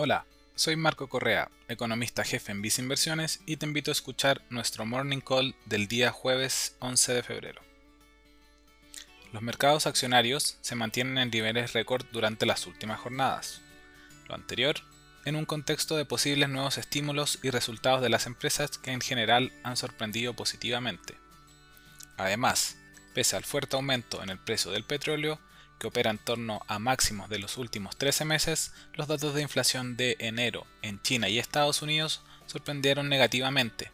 Hola, soy Marco Correa, economista jefe en Visa Inversiones y te invito a escuchar nuestro Morning Call del día jueves 11 de febrero. Los mercados accionarios se mantienen en niveles récord durante las últimas jornadas. Lo anterior en un contexto de posibles nuevos estímulos y resultados de las empresas que en general han sorprendido positivamente. Además, pese al fuerte aumento en el precio del petróleo, que opera en torno a máximos de los últimos 13 meses, los datos de inflación de enero en China y Estados Unidos sorprendieron negativamente.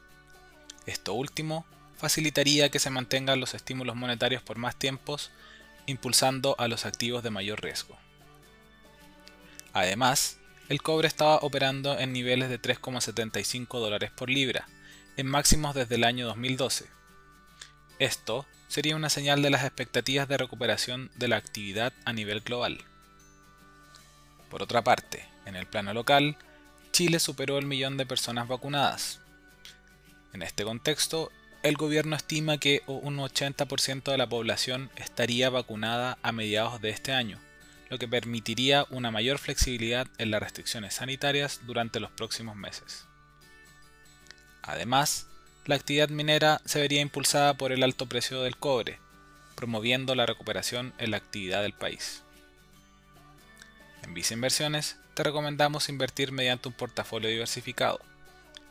Esto último facilitaría que se mantengan los estímulos monetarios por más tiempos, impulsando a los activos de mayor riesgo. Además, el cobre estaba operando en niveles de 3,75 dólares por libra, en máximos desde el año 2012. Esto sería una señal de las expectativas de recuperación de la actividad a nivel global. Por otra parte, en el plano local, Chile superó el millón de personas vacunadas. En este contexto, el gobierno estima que un 80% de la población estaría vacunada a mediados de este año, lo que permitiría una mayor flexibilidad en las restricciones sanitarias durante los próximos meses. Además, la actividad minera se vería impulsada por el alto precio del cobre, promoviendo la recuperación en la actividad del país. En Visa Inversiones te recomendamos invertir mediante un portafolio diversificado,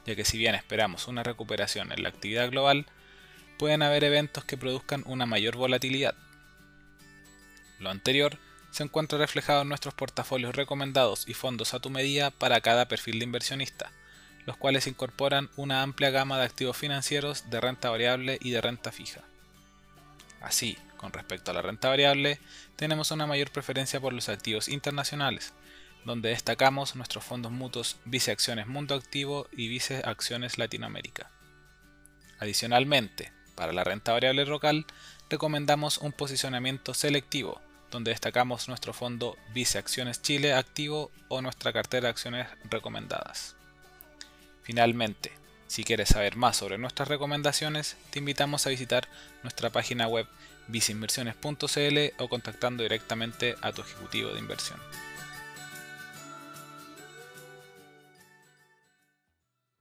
ya que si bien esperamos una recuperación en la actividad global, pueden haber eventos que produzcan una mayor volatilidad. Lo anterior se encuentra reflejado en nuestros portafolios recomendados y fondos a tu medida para cada perfil de inversionista, los cuales incorporan una amplia gama de activos financieros de renta variable y de renta fija. Así, con respecto a la renta variable, tenemos una mayor preferencia por los activos internacionales, donde destacamos nuestros fondos mutuos Vice Acciones Mundo Activo y Vice Acciones Latinoamérica. Adicionalmente, para la renta variable local, recomendamos un posicionamiento selectivo, donde destacamos nuestro fondo Vice Acciones Chile Activo o nuestra cartera de acciones recomendadas. Finalmente, si quieres saber más sobre nuestras recomendaciones, te invitamos a visitar nuestra página web viceinversiones.cl o contactando directamente a tu ejecutivo de inversión.